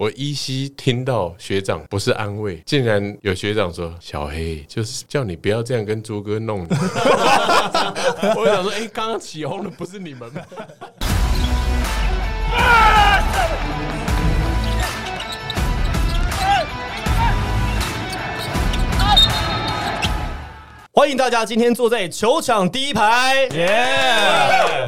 我依稀听到学长不是安慰，竟然有学长说：“小黑就是叫你不要这样跟朱哥弄。”我想说，哎，刚刚起哄的不是你们吗？欢迎大家今天坐在球场第一排，耶！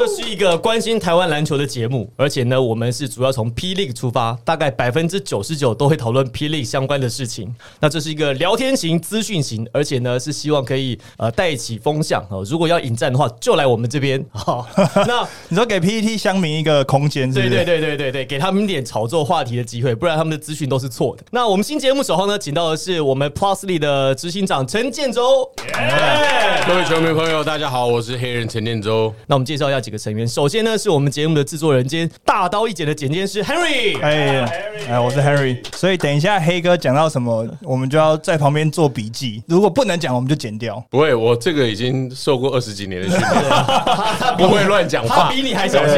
好，这是一个关心台湾篮球的节目，而且呢，我们是主要从 P League 出发，大概百分之九十九都会讨论 P League 相关的事情。那这是一个聊天型、资讯型，而且呢是希望可以呃带起风向哦。如果要引战的话，就来我们这边。好，那你说给 PPT 乡民一个空间，对对对对对对，给他们一点炒作话题的机会，不然他们的资讯都是错的。那我们新节目首号呢，请到的是我们 Plusly 的执行长陈建州。各位球迷朋友，大家好，我是黑人陈建州。那我们介绍一下几个成员。首先呢，是我们节目的制作人兼大刀一剪的剪接师 Henry。哎，哎，我是 Henry。所以等一下黑哥讲到什么，我们就要在旁边做笔记。如果不能讲，我们就剪掉。不会，我这个已经受过二十几年的训练，他 不会乱讲话，比你还小心，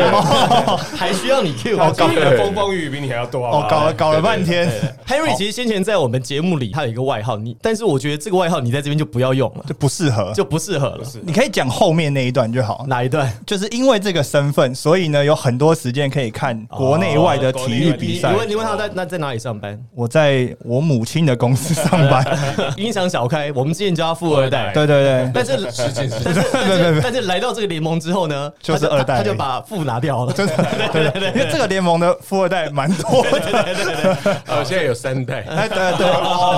还需要你 Q。搞的风风雨雨比你还要多哦，搞了搞了半天。Henry 其实先前在我们节目里，他有一个外号，你，但是我觉得这个外号你在这边就不要用了，就不适合，就不适合了。你可以讲后面那一段就好。哪一段？就是因为这个身份，所以呢有很多时间可以看国内外的体育比赛。你问你问他在那在哪里上班？我在我母亲的公司上班，音响小开。我们之前叫他富二代，对对对。但是但是 但是来到这个联盟之后呢，就是二代，他就把富拿掉了。对对对，因为这个联盟的富二代蛮多的。对对对，呃，现在有三代。哎，对对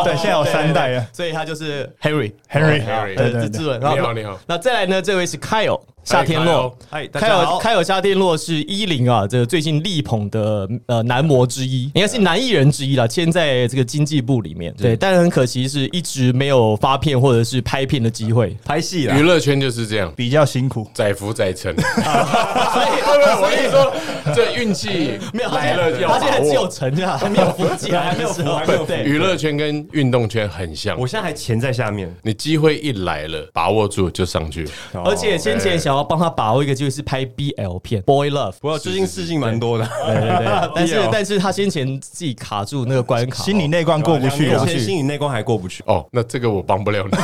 对，现在有三代了，所以他就是 Harry Harry Harry，对对对。你好你好。那再来呢？这位是 Kyle。夏天洛，嗨，开有开有夏天洛是一零啊，这个最近力捧的呃男模之一，应该是男艺人之一了，签在这个经济部里面。对，但是很可惜是一直没有发片或者是拍片的机会，拍戏了。娱乐圈就是这样，比较辛苦，载浮载沉。所以，我跟你说，这运气没有来了，他现在只有沉啊，没有浮起来，没有浮。对，娱乐圈跟运动圈很像。我现在还潜在下面，你机会一来了，把握住就上去。而且先前想。我要帮他把握一个机会，是拍 BL 片，Boy Love。不过最近事情蛮多的，对对对。但是但是他先前自己卡住那个关卡，心理内关过不去，目前心理内关还过不去。哦，那这个我帮不了你。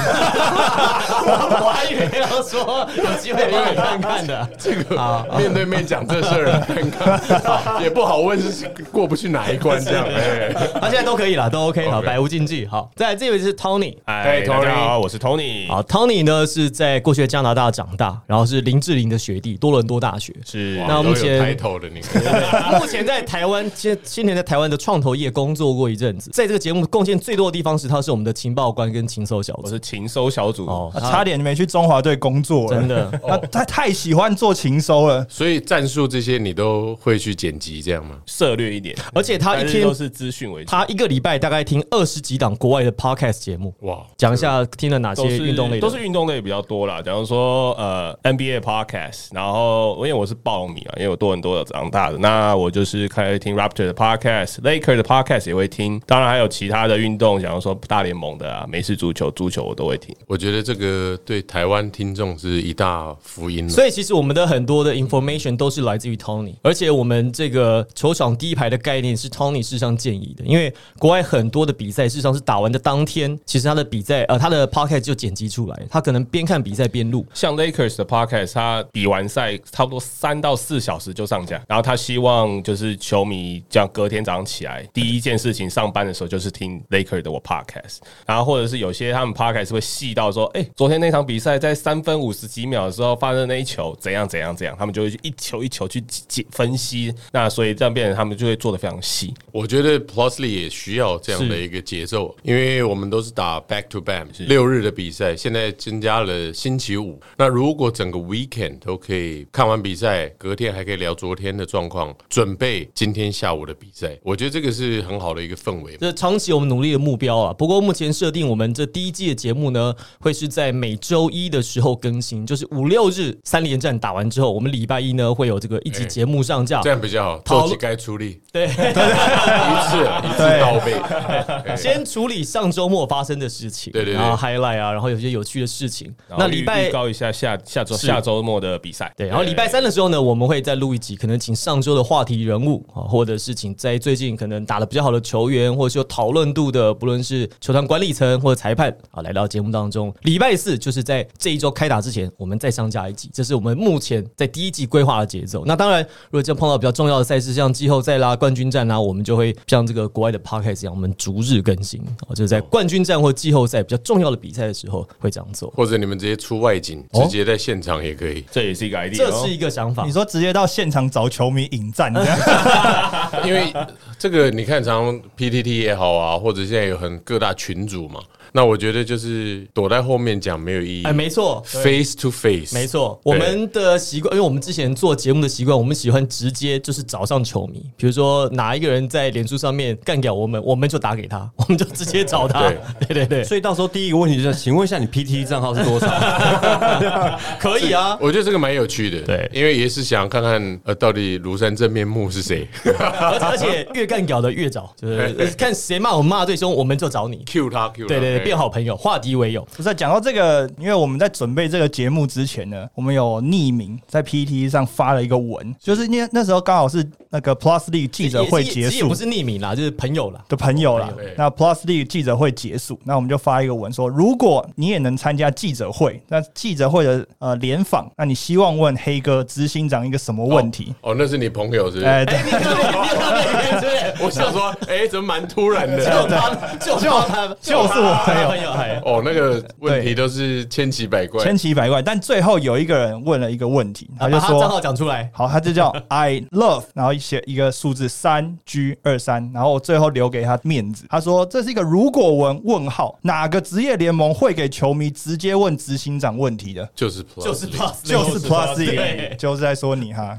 我还以为要说有机会帮你看看的，这个面对面讲这事儿看看也不好问是过不去哪一关这样。他现在都可以了，都 OK 好，百无禁忌。好，再来这位是 Tony，哎，大家好，我是 Tony。好，Tony 呢是在过去的加拿大长大，然后是。林志玲的学弟，多伦多大学。是。那目前抬头的你，目前在台湾，先先前在台湾的创投业工作过一阵子，在这个节目贡献最多的地方是，他是我们的情报官跟情搜小组，我是情搜小组。哦，差点没去中华队工作，真的，他他太喜欢做情搜了，所以战术这些你都会去剪辑这样吗？涉略一点，而且他一天都是资讯为主，他一个礼拜大概听二十几档国外的 podcast 节目，哇，讲一下听了哪些运动类，都是运动类比较多啦，假如说呃 NBA podcast。然后，因为我是爆米啊，因为我多很多的长大的，那我就是开始听 Raptor 的 podcast，Laker 的 podcast 也会听，当然还有其他的运动，假如说大联盟的啊，美式足球、足球我都会听。我觉得这个对台湾听众是一大福音。所以其实我们的很多的 information 都是来自于 Tony，而且我们这个球场第一排的概念是 Tony 事实上建议的，因为国外很多的比赛事实上是打完的当天，其实他的比赛呃他的 podcast 就剪辑出来，他可能边看比赛边录。像 Lakers 的 podcast，他比完。赛差不多三到四小时就上架，然后他希望就是球迷这样隔天早上起来第一件事情上班的时候就是听 Laker 的我 podcast，然后或者是有些他们 podcast 会细到说，哎，昨天那场比赛在三分五十几秒的时候发生那一球怎样怎样怎样，他们就会一球一球去解分析，那所以这样变成他们就会做的非常细。我觉得 Plusly 也需要这样的一个节奏，因为我们都是打 back to back 六日的比赛，现在增加了星期五，那如果整个 weekend 都可以看完比赛，隔天还可以聊昨天的状况，准备今天下午的比赛。我觉得这个是很好的一个氛围。这长期我们努力的目标啊。不过目前设定我们这第一季的节目呢，会是在每周一的时候更新，就是五六日三连战打完之后，我们礼拜一呢会有这个一集节目上架，这样比较好。做起该出力，对，一次一次到位。先处理上周末发生的事情，对对，然后 highlight 啊，然后有些有趣的事情。那礼拜预告一下下下周是下周末的比赛。对，然后礼拜三的时候呢，我们会再录一集，可能请上周的话题人物啊，或者是请在最近可能打的比较好的球员，或者是有讨论度的，不论是球团管理层或者裁判啊，来到节目当中。礼拜四就是在这一周开打之前，我们再上架一集，这是我们目前在第一季规划的节奏。那当然，如果真碰到比较重要的赛事，像季后赛啦、冠军战啦，我们就会像这个国外的 podcast 一样，我们逐日更新啊，就是在冠军战或季后赛比较重要的比赛的时候会这样做。或者你们直接出外景，直接在现场也可以。这也是一个 idea，哦这是一个想法你。说直接到现场找球迷引战，因为这个你看，常常 PTT 也好啊，或者现在有很各大群组嘛，那我觉得就是躲在后面讲没有意义。哎，没错，face to face，没错，我们的习惯，因为我们之前做节目的习惯，我们喜欢直接就是找上球迷，比如说哪一个人在脸书上面干掉我们，我们就打给他，我们就直接找他。对对对，所以到时候第一个问题就是，请问一下你 PT 账号是多少？可以啊。我觉得这个蛮有趣的，对因为也是想看看呃，到底庐山真面目是谁而而且越干掉的越找，就是 看谁骂我们骂得最凶，我们就找你。，Q 他 Q 他，对对对，哎变好朋友，化敌为友。不是讲到这个，因为我们在准备这个节目之前呢，我们有匿名在 PPT 上发了一个文，就是那那时候刚好是那个 Plus League 记者会结束也不是匿名啦，就是朋友啦。的朋友啦友。那 Plus League 记者会结束，那我们就发一个文说，如果你也能参加记者会，那记者会的呃联访，那你希望问黑哥执行长一个什么问题？哦，那是你朋友是不是？哎、对，我想说，哎，怎么蛮突然的就？他，就他，就是我朋友朋友，还哦，那个问题都是千奇百怪，千奇百怪，但最后有一个人问了一个问题，他就说把账号讲出来。好，他就叫 I love，然后写一个数字三 G 二三，然后我最后留给他面子。他说这是一个如果文问号，哪个职业联盟会给球迷直接问执行长问题的？就是 plus 就是 plus，就是 Plus 对 E，就是在说你哈。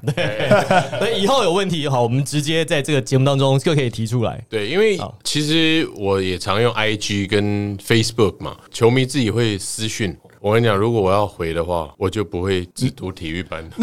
所以 以后有问题，好，我们直接在这个节目当中就可以提出来。对，因为其实我也常用 IG 跟 Facebook 嘛，球迷自己会私讯。我跟你讲，如果我要回的话，我就不会只读体育班。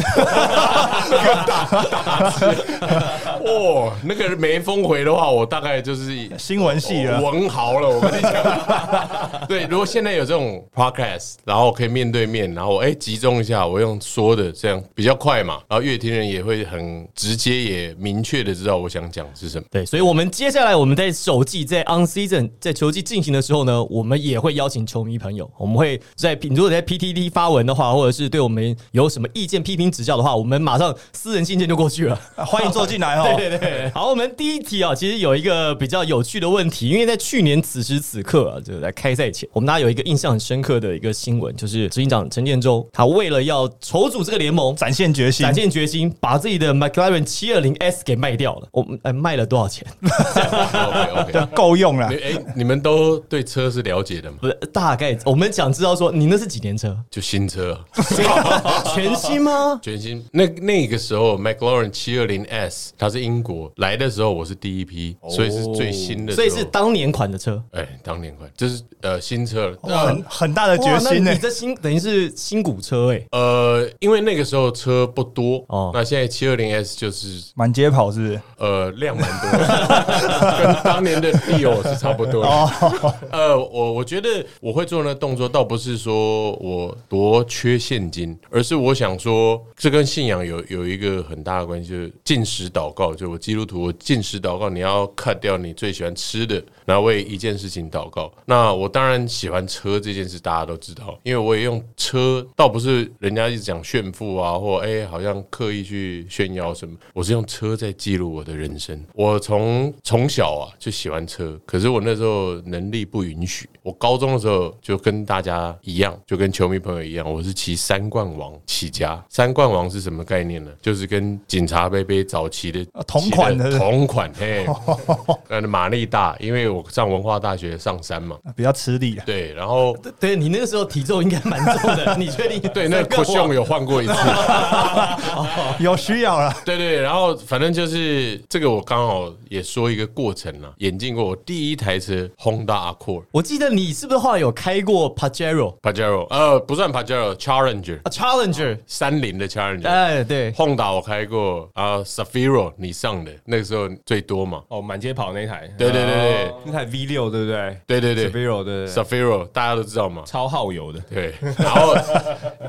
哇，那个没峰回的话，我大概就是新闻系了文豪了。我跟你讲，对，如果现在有这种 podcast，然后可以面对面，然后哎、集中一下，我用说的这样比较快嘛，然后乐听人也会很直接也明确的知道我想讲是什么。对，所以，我们接下来我们在首季在 on season 在球季进行的时候呢，我们也会邀请球迷朋友，我们会在你如果在 PTT 发文的话，或者是对我们有什么意见、批评、指教的话，我们马上私人信件就过去了。欢迎坐进来哦。对对对，好，我们第一题啊，其实有一个比较有趣的问题，因为在去年此时此刻啊，就是在开赛前，我们大家有一个印象很深刻的一个新闻，就是执行长陈建州，他为了要筹组这个联盟，展现决心展。现决心，把自己的 McLaren 七二零 S 给卖掉了。我们哎卖了多少钱？OK OK。够用了 你，哎、你们都对车是了解的吗？不是，大概我们想知道说，你那是几年车？就新车、啊，全新吗？全新。那那个时候，McLaren 七二零 S，它是英国来的时候，我是第一批，所以是最新的。所以是当年款的车。哎，当年款，就是呃新车了。呃很很大的决心呢你。这新等于是新古车哎、呃，因为那个时候车不多哦哦，那现在七二零 S 就是满街跑是不是？呃量蛮多的，跟当年的 Dio 是差不多的。哦，呃，我我觉得我会做那动作，倒不是说我多缺现金，而是我想说，这跟信仰有有一个很大的关系，就是进食祷告。就我基督徒，我进食祷告，你要 cut 掉你最喜欢吃的，然后为一件事情祷告。那我当然喜欢车这件事，大家都知道，因为我也用车，倒不是人家一直讲炫富啊，或哎、好像刻意去炫耀什么，我是用车在记录我的人生。我从从小啊就喜欢车，可是我那时候能力不允许。我高中的时候就跟大家一样，就跟球迷朋友一样，我是骑三冠王起家。三冠王是什么概念呢？就是跟警察杯杯早期的啊同款的同款，嘿，呃，马力大，因为我上文化大学上山嘛，比较吃力啊。对，然后对你那个时候体重应该蛮重的，你确定？对那个 o n 有换过一次，有需要了，对对，然后反正就是这个，我刚好也说一个过程啊，演进过我第一台车 Honda Accord 我记得你是不是后来有开过 Pajero Pajero，呃，不算 Pajero，Challenger 啊 Challenger？三菱的 Challenger。哎，对，Honda 我开过啊，Safiro 你上的，那个时候最多嘛。哦，满街跑那一台，对对对对那台 V 六对不对？对对对 Vero 对？，Safiro 大家都知道嘛。超耗油的。对，然后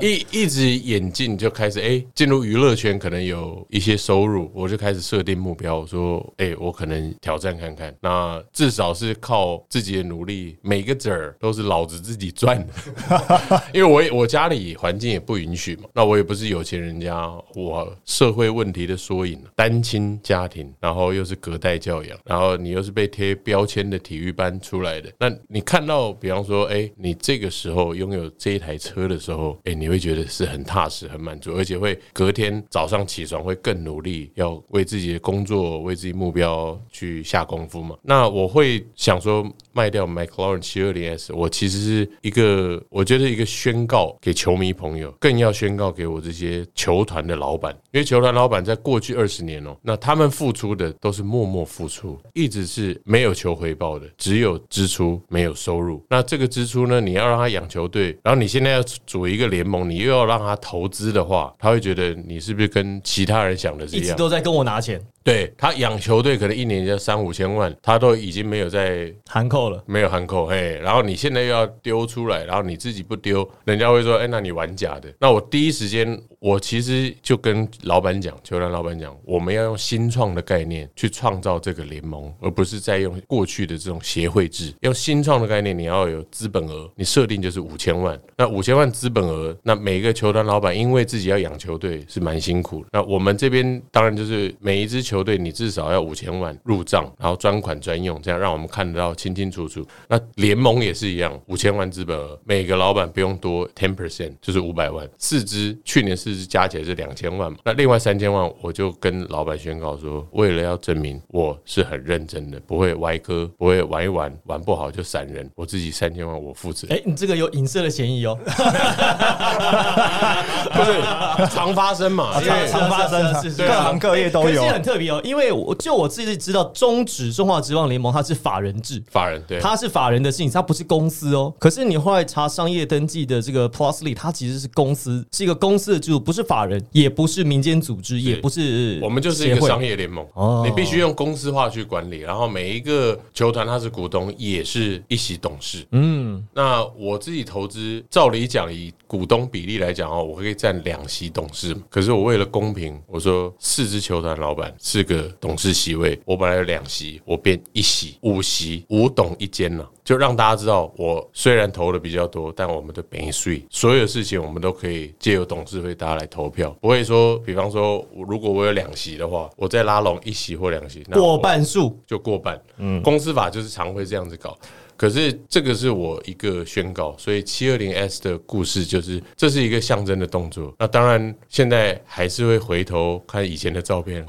一一直眼镜就开始哎，进入娱乐圈可能有一些收入，我就开始设定目标，我说哎，我可能挑战看看，那至少是靠自己的努力，每个子儿都是老子自己赚的，因为我也我家里环境也不允许嘛，那我也不是有钱人家，我社会问题的缩影，单亲家庭，然后又是隔代教养，然后你又是被贴标签的体育班出来的，那你看到比方说，哎，你这个时候拥有这一台车的时候，哎，你会觉得是很踏实、很满足，而且会隔天早上起床会更努力，要为自己的工作、为自己目标去下功夫嘛。那我会想说，卖掉 McLaren 七二零 S，我其实是一个，我觉得一个宣告给球迷朋友，更要宣告给我这些球团的老板，因为球团老板在过去二十年哦，那他们付出的都是默默付出，一直是没有求回报的，只有支出没有收入。那这个支出呢，你要让他养球队，然后你现在要组一个联盟，你又要让他投资的话，他会觉得你是不是跟其他人想的是一一样？直都在跟我拿钱，对他养球队可能一年就三五千万，他都已经没有在含扣了。没有含扣，嘿，然后你现在又要丢出来，然后你自己不丢，人家会说，哎，那你玩假的。那我第一时间，我其实就跟老板讲，球团老板讲，我们要用新创的概念去创造这个联盟，而不是再用过去的这种协会制。用新创的概念，你要有资本额，你设定就是五千万。那五千万资本额，那每一个球团老板因为自己要养球队是蛮辛苦的。那我们这边当然就是每一支球队你至少要五千万入账，然后专款专用，这样让我们看得到清清楚楚。那联盟也是一样，五千万资本额，每个老板不用多 ten percent，就是五百万。四支去年四支加起来是两千万嘛，那另外三千万我就跟老板宣告说，为了要证明我是很认真的，不会歪歌，不会玩一玩玩不好就散人，我自己三千万我负责。哎，你这个有影射的嫌疑哦，不是常发生嘛？常发生各行各业都有很特别哦，因为我就我自己知道，中职中华职棒联盟它是法人制。法人对它是法人的事情，它不是公司哦。可是你后来查商业登记的这个 Plusly，它其实是公司，是一个公司的制度，不是法人，也不是民间组织，也不是我们就是一个商业联盟哦，你必须用公司化去管理，然后每一个球团它是股东，也是一席董事。嗯，那我自己投资，照理讲以股东比例来讲哦，我可以占两席董事。可是我为了公平，我说四支球团老板四个董事席位，我本来有两席，我变一席，五席五董一间了。就让大家知道，我虽然投的比较多，但我们的本税，所有事情我们都可以借由董事会大家来投票，不会说，比方说，如果我有两席的话，我再拉拢一席或两席，过半数。就过半。嗯，公司法就是常会这样子搞。可是这个是我一个宣告，所以七二零 S 的故事就是这是一个象征的动作。那当然，现在还是会回头看以前的照片，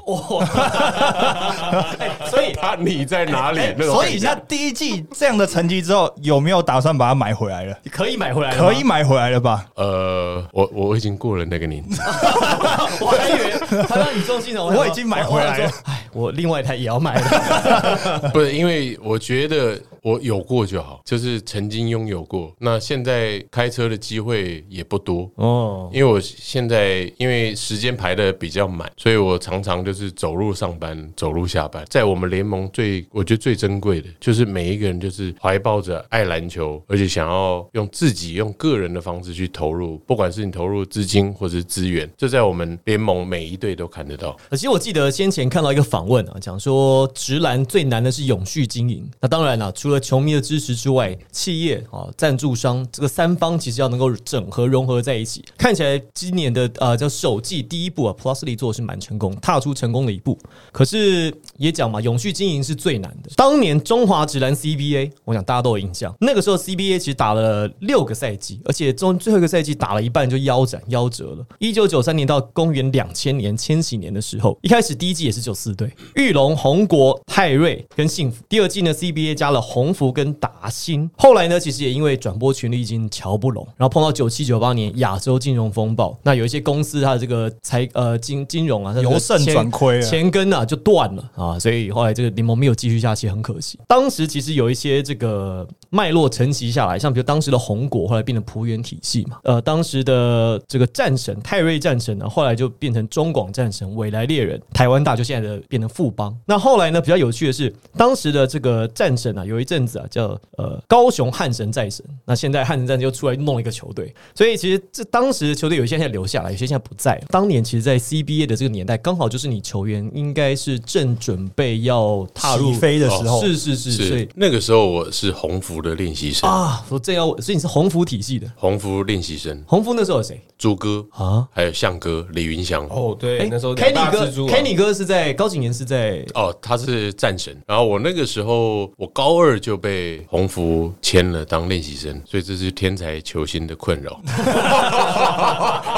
哎所以他你在哪里？所以那第一季这样的成绩之后，有没有打算把它买回来了？可以买回来了，可以买回来了吧？呃，我我已经过了那个年纪，我还以为他让语重心长，我已经买回来了。哎，我另外一台也要买了。不是因为我觉得我有过就好，就是曾经拥有过。那现在开车的机会也不多，哦，因为我现在因为时间排的比较满，所以我常常就是走路上班，走路下班。在我们联盟最我觉得最珍贵的，就是每一个人就是怀抱着爱篮球，而且想要用自己用个人的方式去投入，不管是你投入资金或者是资源，这在我们联盟每一队都看得到。其实我记得先前看到一个访问啊，讲说直男最难的是永续经营。那当然了、除了和球迷的支持之外，企业啊、赞助商这个三方其实要能够整合融合在一起。看起来今年的呃叫首季第一步啊，Plusly 做的是蛮成功，踏出成功的一步。可是也讲嘛，永续经营是最难的。当年中华职篮 CBA，我想大家都有印象，那个时候 CBA 其实打了六个赛季，而且中最后一个赛季打了一半就腰斩夭折了。一九九三年到公元两千年千禧年的时候，一开始第一季也是九四队，玉龙、红国、泰瑞跟幸福。第二季呢，CBA 加了红鸿福跟达新。后来呢，其实也因为转播权利已经瞧不拢，然后碰到九七九八年亚洲金融风暴，那有一些公司它的这个财呃金金融啊，由盛转亏钱根啊就断了啊，所以后来这个联盟没有继续下去，很可惜。当时其实有一些这个脉络承袭下来，像比如当时的红果后来变成浦原体系嘛，呃，当时的这个战神泰瑞战神呢，后来就变成中广战神、未来猎人、台湾大，就现在的变成富邦。那后来呢，比较有趣的是，当时的这个战神啊，有一阵子啊叫呃高雄汉神再神，那现在汉神战神又出来弄了一个球队，所以其实这当时球队有些现在留下来，有些现在不在。当年其实，在 CBA 的这个年代，刚好就是你球员应该是正准备要踏入飞的时候，是是是，所以那个时候我是鸿福的练习生，啊，我正要，所以你是鸿福体系的。鸿福练习生，鸿福那时候有谁朱哥啊？还有向哥李云祥。哦，对，哎那时候两 Kenny 哥，Kenny 哥是在高景年是在哦，他是战神。然后我那个时候，我高二就被鸿福签了当练习生，所以这是天才球星的困扰。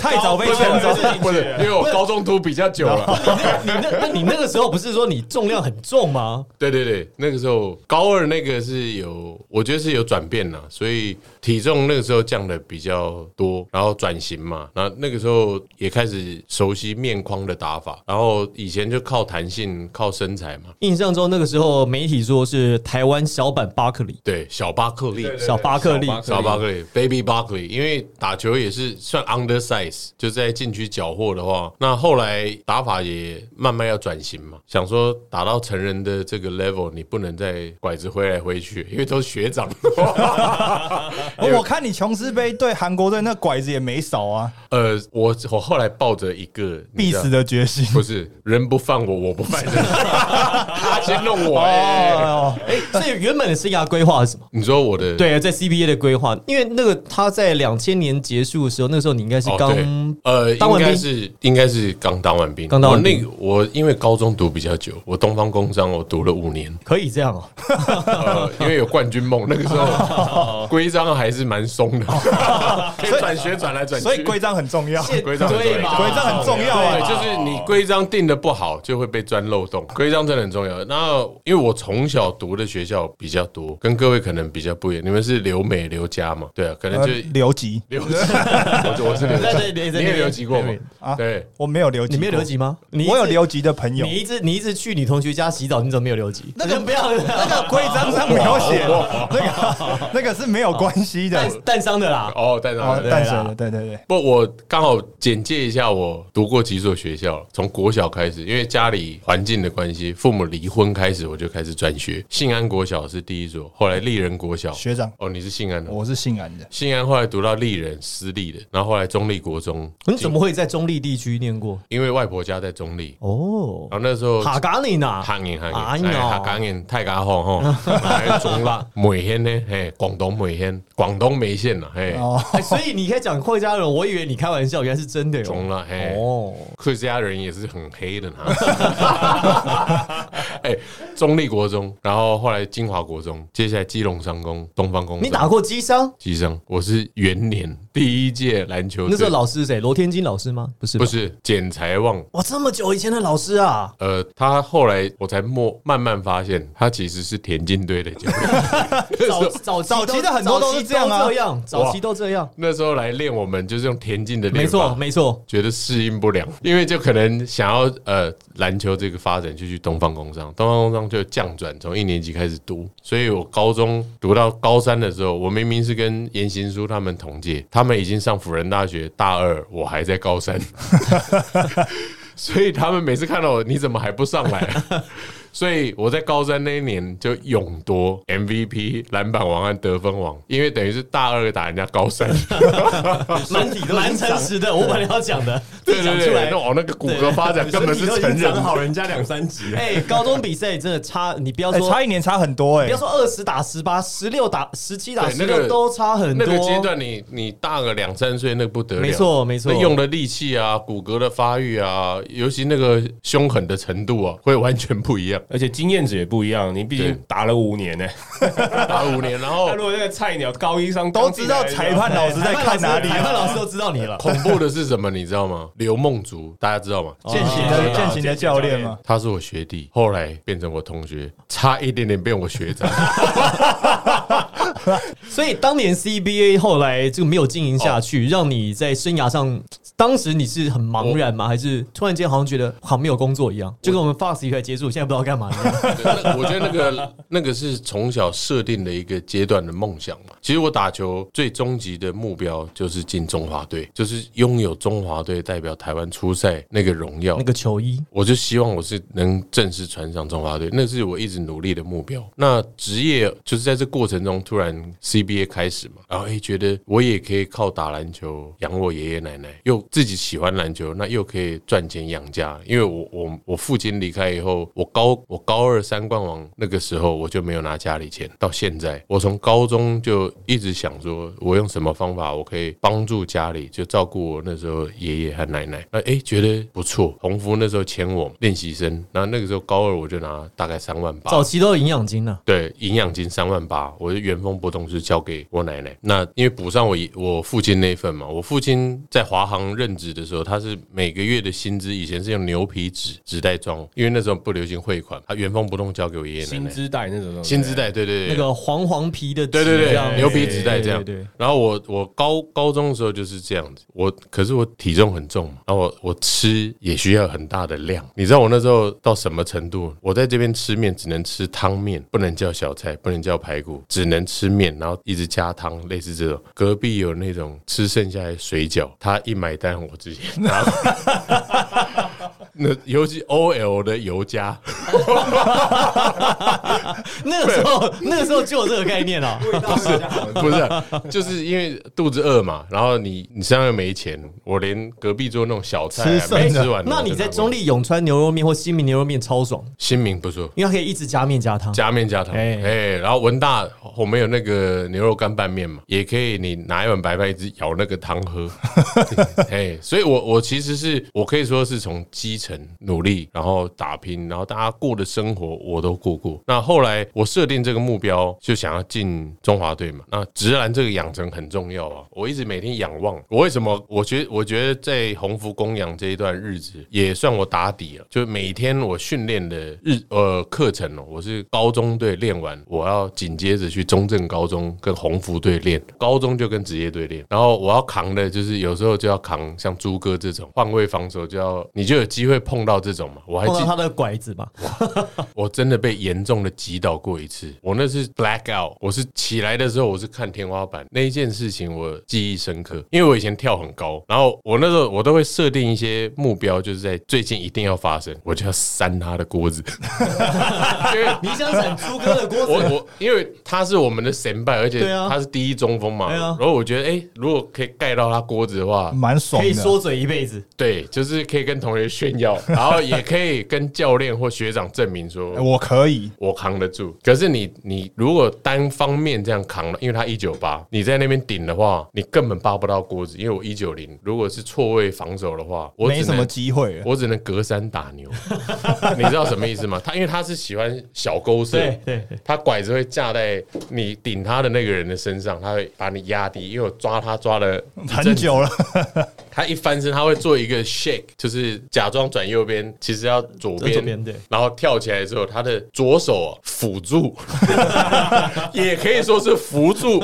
太早被签走，不是，因为我高中读比较久了。你那那你那个时候不是说你重量很重吗？对对对，那个时候高二那个是有，我觉得是有转变了，所以体重那个时候降的比较多，然后转型嘛，然后那个时候也开始熟悉面框的打法，然后以前就靠弹性、靠身材嘛。印象中那个时候媒体说是台湾小版巴克利，对，小巴克利，小巴克利，小巴克利，Baby Barkley，因为打球也是算 undersize，就在禁区缴获的话，那后来打法也慢慢要转型嘛，想说打到成人的这个 level，你不能再拐子挥来挥去，因为都是学长。我看你琼斯杯对韩国队那拐子也没少啊，呃，我我后来抱着一个必死的决心。不是人不犯我，我不犯人，他先弄我、欸。哦，哎，所以原本的生涯规划是什么？你说我的对啊，在 CBA 的规划，因为那个他在两千年结束的时候，那时候你应该是哦呃，当完兵。应该是应该是刚当完兵，刚当完兵我那个我因为高中读比较久，我东方工商我读了五年，可以这样哦。呃，因为有冠军梦，那个时候规章还是蛮松的，可以转学转来转去，所以规章很重要，规章很重要。对嘛规章很重要啊。对，就是你规章定的不好，就会被钻漏洞。规章真的很重要。那因为我从小读的学校比较多，跟各位可能比较不一样。你们是留美留家嘛？对啊，可能呃就留级。留级。我我是留级，你也留级过吗？啊对，我没有留级，你没有留级？吗？你我有留级的朋友你，一直你一直去你同学家洗澡，你怎么没有留级？那个不要那个规章上没有写，那个那个是没有关系的。蛋蛋伤的啦。哦，但是哦，对啦淡水的，对对对，不，我刚好简介一下，我读过几所学校，从国小开始，因为家里环境的关系，父母离婚开始，我就开始转学。信安国小是第一所，后来丽人国小。学长，哦，你是信安的，我是信安的，信安后来读到丽人私立的，然后后来中立国中。你怎么会在中立地区念过？因为外婆家在中立，哦，然后那时候哈嘎你呢？行业行哎业，哎，呦客家人太家好吼，还 中啦，梅县呢，嘿，广东梅县，广东梅县呐，嘿，所以你可以讲客家人，我以为你开玩笑，原来是真的哟。中了，嘿，哦，客家人也是很黑的呢。哎，中立国中，然后后来金华国中，接下来基隆商工、东方工商，你打过机商？机商，我是元年第一届篮球队，那时候老师是谁？罗天金老师吗？不是，不。是简才旺。哇，这么久以前的老师啊！呃，他后来我才默慢慢发现，他其实是田径队的教练。早 早早期的很多都是这样啊早期都这样，早期都这样。那时候来练我们就是用田径的练没错，没错。觉得适应不了，因为就可能想要呃篮球这个发展就去东方工商，东方工商就降转，从一年级开始读，所以我高中读到高三的时候，我明明是跟严行书他们同届，他们已经上辅仁大大学大二，我还在高三，所以他们每次看到我，你怎么还不上来？所以我在高三那一年就勇夺 MVP、篮板王和得分王，因为等于是大二打人家高三，蛮蛮诚实的，我本来要讲的，对对对，讲出来那。我那个骨骼发展根本是成人长好人家两三级了。哎，高中比赛真的差，你不要哎，说，差一年差很多哎不要，说二十打十八，十六打十七打十六都差很多那。个阶段你，你大个两三岁，那个不得了，没错没错用的力气啊，骨骼的发育啊，尤其那个凶狠的程度啊，会完全不一样。而且经验值也不一样，你毕竟打了五年呢。打了五年，然后那如果那个菜鸟高一上都知道裁判老师在看哪里啊。裁判老师都知道你了。恐怖的是什么？你知道吗？刘梦竹，大家知道吗？践行的哦践行的教练吗？他是我学弟，后来变成我同学，差一点点变我学长。所以当年 CBA 后来就没有经营下去，让你在生涯上，当时你是很茫然吗？还是突然间好像觉得好像没有工作一样？就跟我们 Fox 一块结束，现在不知道干嘛一样。我觉得那个那个是从小设定的一个阶段的梦想嘛。其实我打球最终极的目标就是进中华队，就是拥有中华队代表台湾出赛那个荣耀那。个球衣，我就希望我是能正式穿上中华队，那是我一直努力的目标。那职业就是在这过程中，突然 CBA 开始嘛，然后诶觉得我也可以靠打篮球养我爷爷奶奶，又自己喜欢篮球，那又可以赚钱养家。因为我我我父亲离开以后，我高我高二三冠王那个时候我就没有拿家里钱，到现在我从高中就一直想说，我用什么方法我可以帮助家里，就照顾我那时候爷爷和奶奶。那诶觉得不错，鸿福那时候签我练习生，然后那个时候高二我就拿大概三万八，早期都有营养金呢、对，营养金三万八，我就原封不动是交给我奶奶。那因为补上我爷我父亲那一份嘛，我父亲在华航任职的时候，他是每个月的薪资以前是用牛皮纸纸袋装，因为那时候不流行汇款，他原封不动交给我爷爷奶奶。薪资袋那种东西薪资袋，对对对，那个黄黄皮的对对对，牛皮纸袋这样。然后我我高高中的时候就是这样子，我可是我体重很重嘛，然后我我吃也需要很大的量。你知道我那时候到什么程度？我在这边吃面只能吃汤面，不能叫小菜，不能叫排骨，只能吃面，然后一直加汤，类似这种。隔壁有那种吃剩下的水饺，他一买单我直接拿。那尤其 OL 的油加，那个时候，那个时候就有这个概念啊。不是，就是因为肚子饿嘛，然后你你身上又没钱，我连隔壁桌那种小菜、啊、吃剩的没吃完，那你在中立永川牛肉面或新民牛肉面超爽，新民不错，因为它可以一直加面加汤。加面加汤，哎哎、然后文大我们有那个牛肉干拌面嘛，也可以你拿一碗白饭一直舀那个汤喝，哎，所以我我其实是我可以说是从基层努力，然后打拼，然后大家过的生活我都过过。那后来我设定这个目标，就想要进中华队嘛。那直男这个养成很重要啊，我一直每天仰望。我为什么？我觉我觉得在鸿福供养这一段日子，也算我打底了。就每天我训练的日呃课程哦，我是高中队练完，我要紧接着去中正高中跟鸿福队练，高中就跟职业队练。然后我要扛的就是有时候就要扛像朱哥这种换位防守，就要你就有机会碰到这种嘛。我还记碰到他的拐子嘛，我真的被严重的击倒过一次，我那是 black out，我是起来的时候我是看天花板。那一件事情，我记忆深刻，因为我以前跳很高，然后我那时候我都会设定一些目标，就是在最近一定要发生，我就要扇他的锅子，因为你想闪朱哥的锅子，我我因为他是我们的神拜，而且对啊。他是第一中锋嘛，对啊。然后我觉得哎、如果可以盖到他锅子的话，蛮爽的。可以说嘴一辈子。对，就是可以跟同学炫耀，然后也可以跟教练或学长证明说哎 我可以，我扛得住。可是你你如果单方面这样扛了，因为他一九八，你在那边顶的话，你根本扒不到锅子。因为我一九零，如果是错位防守的话，我只能没什么机会。我只能隔山打牛。你知道什么意思吗？他因为他是喜欢小勾射，对对对，他拐子会架在你顶他的那个人的身上，他会把你压低。因为我抓他抓了很久了，他一翻身，他会做一个 shake，就是假装转右边，其实要左边，对。然后跳起来之后，他的左手辅助，也可以说是扶住，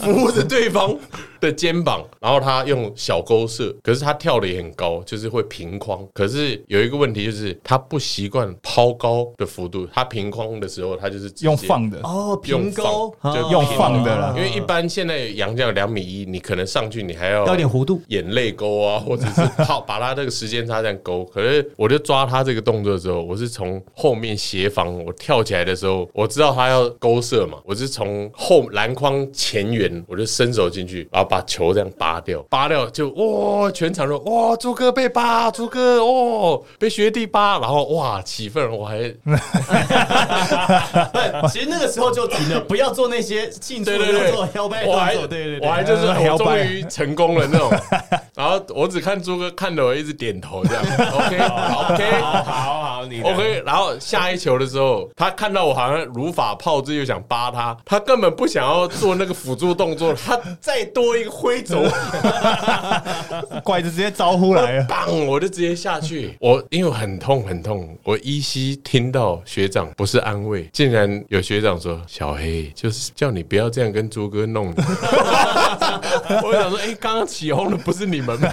扶着对方的肩膀，然后他用小勾射，可是他跳的也很高，就是会平框。可是有一个问题就是他不习惯抛高的幅度，他平框的时候，他就是用放的，哦，平高就啊用放的啦因为一般现在杨将两米一，你可能上去你还要 要点弧度眼泪勾啊，或者是抛把他这个时间差这样勾。可是我就抓他这个动作的时候，我是从后面斜防，我跳起来的时候，我知道他要勾射嘛，我是从后篮筐前缘，我就伸手进去，然后把球这样扒掉，扒掉就哇，全场都哇，朱哥被扒，朱哥哦，被学弟扒，然后哇，气氛我还对，其实那个时候就停了，不要做那些庆祝动作、摇摆我还动作，对对对。我还就是 呃我终于成功了那种，然后我只看朱哥看着我一直点头这样，OK OK 好好好，你 OK，然后下一球的时候，他看到我好像如法炮制，又想扒他，他根本不想要做那个辅助动作，他再多一个挥肘，拐子直接招呼来了。棒，我就直接下去。我因为很痛很痛，我依稀听到学长不是安慰，竟然有学长说：“小黑就是叫你不要这样跟朱哥弄。”我想说，哎、刚刚起哄的不是你们吗？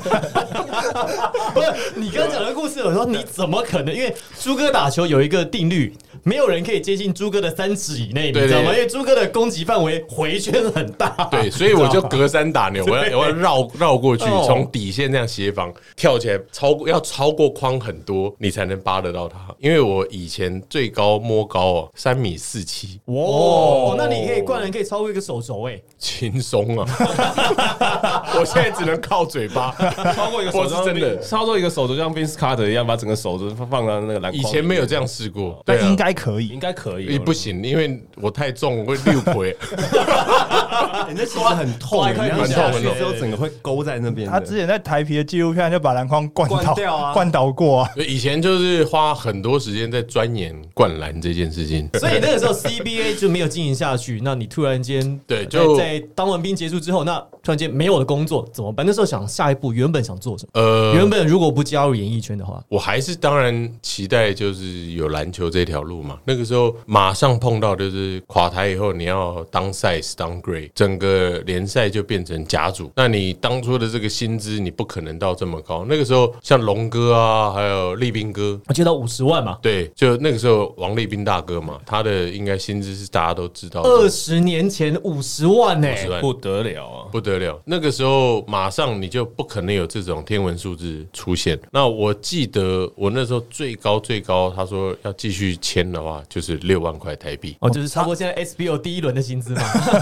不是你刚刚讲的故事，我说你怎么可能？因为朱哥打球有一个定律，没有人可以接近朱哥的三尺以内，你知道吗？因为朱哥的攻击范围回圈很大。对，所以我就隔山打牛，我要我要绕绕过去，哦从底线这样斜防跳起来，超过要超过框很多，你才能扒得到他。因为我以前最高摸高哦，三米四七，哇，那你可以灌篮可以超过一个手肘哎。轻松啊！我现在只能靠嘴巴，超过一个手我是真的超过一个手就像 Vince Carter 一样，把整个手肘放到那个篮筐。以前没有这样试过，对啊但应该可以应。该可以也，不行，因为我太重，会六回。你那其实很痛，很痛很痛之后整个会勾在那边。他之前在台皮的纪录片就把篮筐灌倒灌掉啊灌倒过啊。以前就是花很多时间在钻研灌篮这件事情。所以那个时候 CBA 就没有经营下去，那你突然间在对就在当完兵结束之后，那突然间没有了工作怎么办？那时候想下一步原本想做什么？呃，原本如果不加入演艺圈的话，我还是当然期待就是有篮球这条路嘛。那个时候马上碰到就是垮台以后，你要当 size 当 grade，整个联赛就变成甲组。那你当初的这个薪资，你不可能到这么高。那个时候像龙哥啊，还有立斌哥。我接到五十万嘛，对，就那个时候，王立斌大哥嘛，他的应该薪资是大家都知道的，二十年前五十万呢、50万不得了啊！不得了，那个时候马上你就不可能有这种天文数字出现。那我记得我那时候最高最高，他说要继续签的话，就是六万块台币。哦，就是差不多现在 SBO 第一轮的薪资嘛，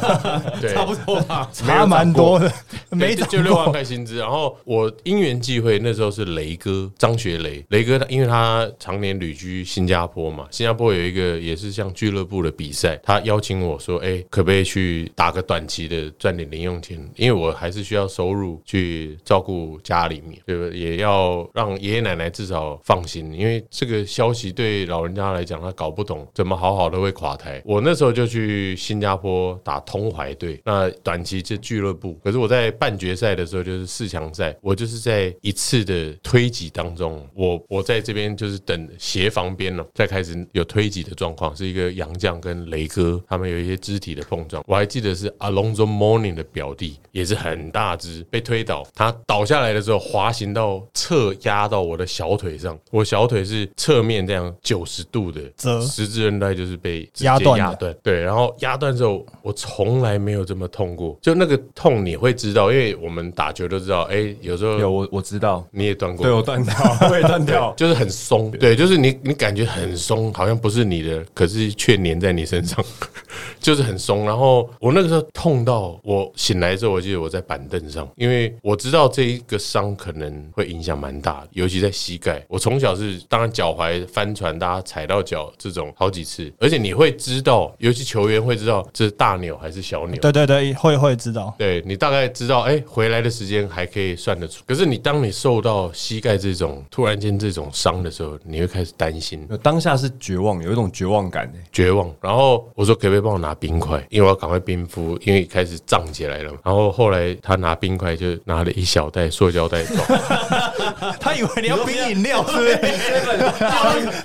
对差不多吧。差蛮多的，没涨就六万过。块薪资。然后我因缘际会，那时候是雷哥张学雷，雷哥他因为他常年旅居新加坡嘛，新加坡有一个也是像俱乐部的比赛，他邀请我说，哎，可不可以去打个短期的赚点零用钱？因为我还是需要收入去照顾家里面，对不对？也要让爷爷奶奶至少放心，因为这个消息对老人家来讲，他搞不懂怎么好好的会垮台。我那时候就去新加坡打通怀队，那短期是俱乐部，可是我在半决赛的时候就是四强赛，我就是在一次的推挤当中，我我在这边就是等协防边了，再开始有推挤的状况，是一个杨将跟雷哥他们有一些肢体的碰撞，我还记得是 Alonso Morning 的表弟，也是很大只，被推倒，它倒下来的时候滑行到侧压到我的小腿上，我小腿是侧面这样九十度的折。十字韧带就是被压断的。压断，对，然后压断之后，我从来没有这么痛过，就那个痛你会知道，因为我们打球都知道，哎，有时候有我我知道，你也断过，对我断掉，我也断掉。就是很松，对，就是你你感觉很松，好像不是你的，可是却粘在你身上，就是很松。然后我那个时候痛到我醒来之后，我记得我在板凳上，因为我知道这一个伤可能会影响蛮大的，尤其在膝盖。我从小是当然脚踝翻船，大家踩到脚这种好几次，而且你会知道，尤其球员会知道这是大扭还是小扭。对对对，会会知道。对你大概知道，哎、回来的时间还可以算得出。可是你当你受到膝盖这种突然间这种伤的时候，你会开始担心、当下是绝望，有一种绝望感诶。绝望。然后我说可不可以帮我拿冰块，因为我要赶快冰敷，因为开始胀起来了嘛。然后后来他拿冰块就拿了一小袋塑胶袋装，他以为你要冰饮料，是不是？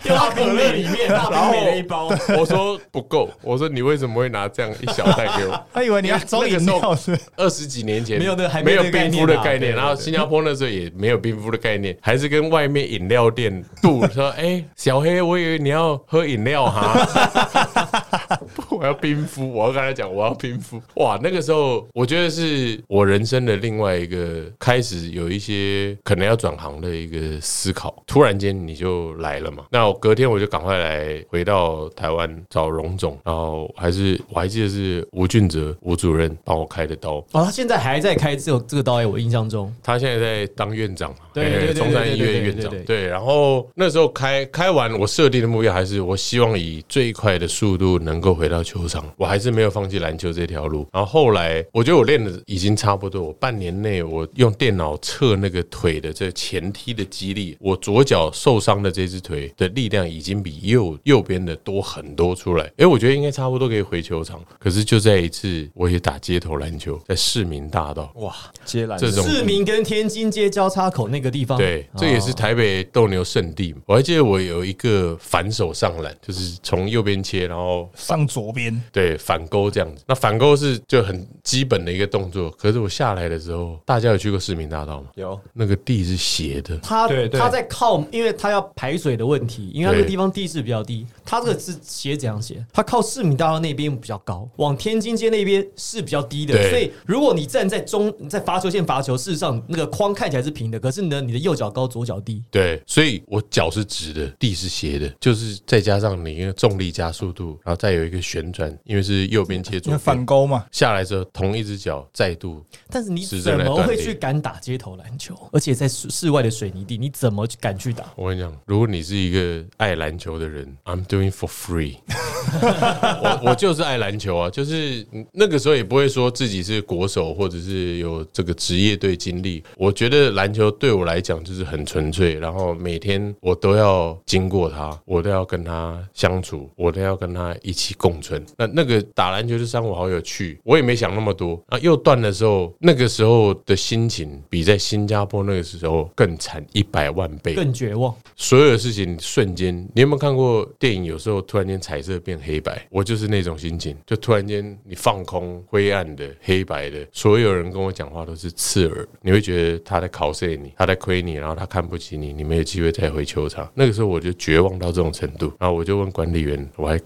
掉到可乐里面，然后一包。我说不够，我说你为什么会拿这样一小袋给我？他以为你要装饮料，是？二十几年前没有那个还没有冰敷的概念，然后新加坡那时候也没有冰敷的概念，还是跟外面饮料店度说：“哎、小黑，我以为你要喝饮料哈，我要冰敷，我要跟他讲我要冰敷。”哇，那个时候我觉得是我人生的另外一个开始有一些可能要转行的一个思考，突然间你就来了嘛。那我隔天我就赶快来回到台湾找荣总，然后还是我还记得是吴俊哲吴主任帮我开的刀。哦，他现在还在开这个这个刀哎，我印象中。他现在在当院长嘛，对对对对中山医院院长。对，然后那时候开开完，我设定的目标还是我希望以最快的速度能够回到球球场，我还是没有放弃篮球这条路。然后后来，我觉得我练的已经差不多，我半年内我用电脑测那个腿的这前踢的肌力，我左脚受伤的这只腿的力量已经比右右边的多很多出来。哎，我觉得应该差不多可以回球场。可是就在一次，我也打街头篮球，在市民大道，哇，街篮这种市民跟天津街交叉口那个地方，对，这也是哦台北斗牛圣地嘛。我还记得我有一个反手上篮，就是从右边切，然后上左边，对反勾这样子。那反勾是就很基本的一个动作。可是我下来的时候，大家有去过市民大道吗？有那个地是斜的，它对对他在靠，因为它要排水的问题，因为他那个地方地势比较低，它这个是斜怎样斜？它靠市民大道那边比较高，往天津街那边是比较低的，所以如果你站在中你在罚球线罚球，事实上那个框看起来是平的，可是呢，你的右脚高，左脚低。对，所以我脚是直的，地是斜的，就是再加上你一个重力加速度，然后再有一个旋转，因为是右边切因为左边反勾嘛，下来之后，同一只脚再度但是你怎么会去敢打街头篮球？而且在室室外的水泥地，你怎么敢去打？我跟你讲，如果你是一个爱篮球的人，I'm doing for free 我。我就是爱篮球啊，就是那个时候也不会说自己是国手或者是有这个职业队经历。我觉得篮球对我来讲就是很纯粹，然后每天我都要经过他，我都要跟他相处，我都要跟他一起共存。那那个打篮球的三五好友去，我也没想那么多。啊，又断的时候，那个时候的心情比在新加坡那个时候更惨一百万倍。更绝望。所有的事情瞬间，你有没有看过电影？有时候突然间彩色变黑白，我就是那种心情，就突然间你放空，灰暗的、黑白的，所有人跟我讲话都是刺耳，你会觉得他在考试你，他在亏你，然后他看不起你，你没有机会再回球场。那个时候我就绝望到这种程度，然后我就问管理员，我还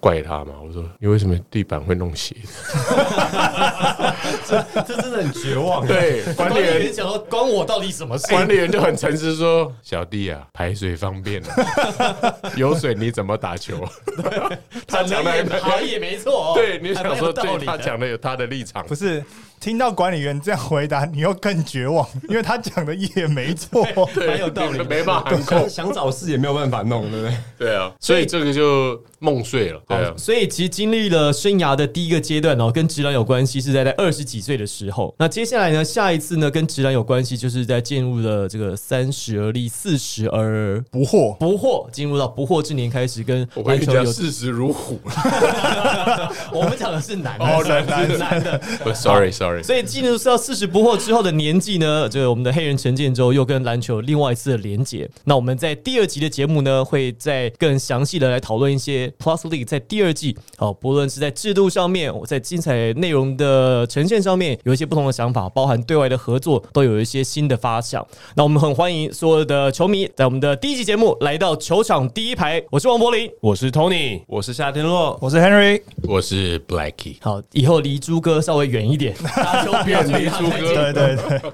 怪他嘛，我说你为什么地板会弄斜？这 这真的很绝望。对，管理员想说关我到底什么事？管理员就很诚实说：“小弟啊，排水方便啊，有水你怎么打球？”他讲的也好也没错、哦，对，你想说，对道理他讲的有他的立场不。是听到管理员这样回答，你又更绝望，因为他讲的也没错。蛮有道理没办法。想找事也没有办法弄，对不对？对啊，所以这个就梦碎了。对啊，所以其实经历了生涯的第一个阶段哦，跟直男有关系是在在二十几岁的时候。那接下来呢，下一次呢跟直男有关系，就是在进入了这个三十而立，四十而不惑，不惑，进入到不惑之年开始跟我跟你讲，篮球有。视死如虎。我们讲的是男的，哦男男男的。Sorry，Sorry。所以进入到四十不惑之后的年纪呢，这个我们的黑人陈建州又跟篮球有另外一次的连结。那我们在第二集的节目呢，会再更详细的来讨论一些 Plus League 在第二季，好，不论是在制度上面，我在精彩内容的呈现上面有一些不同的想法，包含对外的合作都有一些新的发想。那我们很欢迎所有的球迷在我们的第一集节目来到球场第一排，我是王柏林。我是 Tony，我是夏天洛，我是 Henry，我是 Blackie。好，以后离朱哥稍微远一点，大家就不要离离朱哥对对对。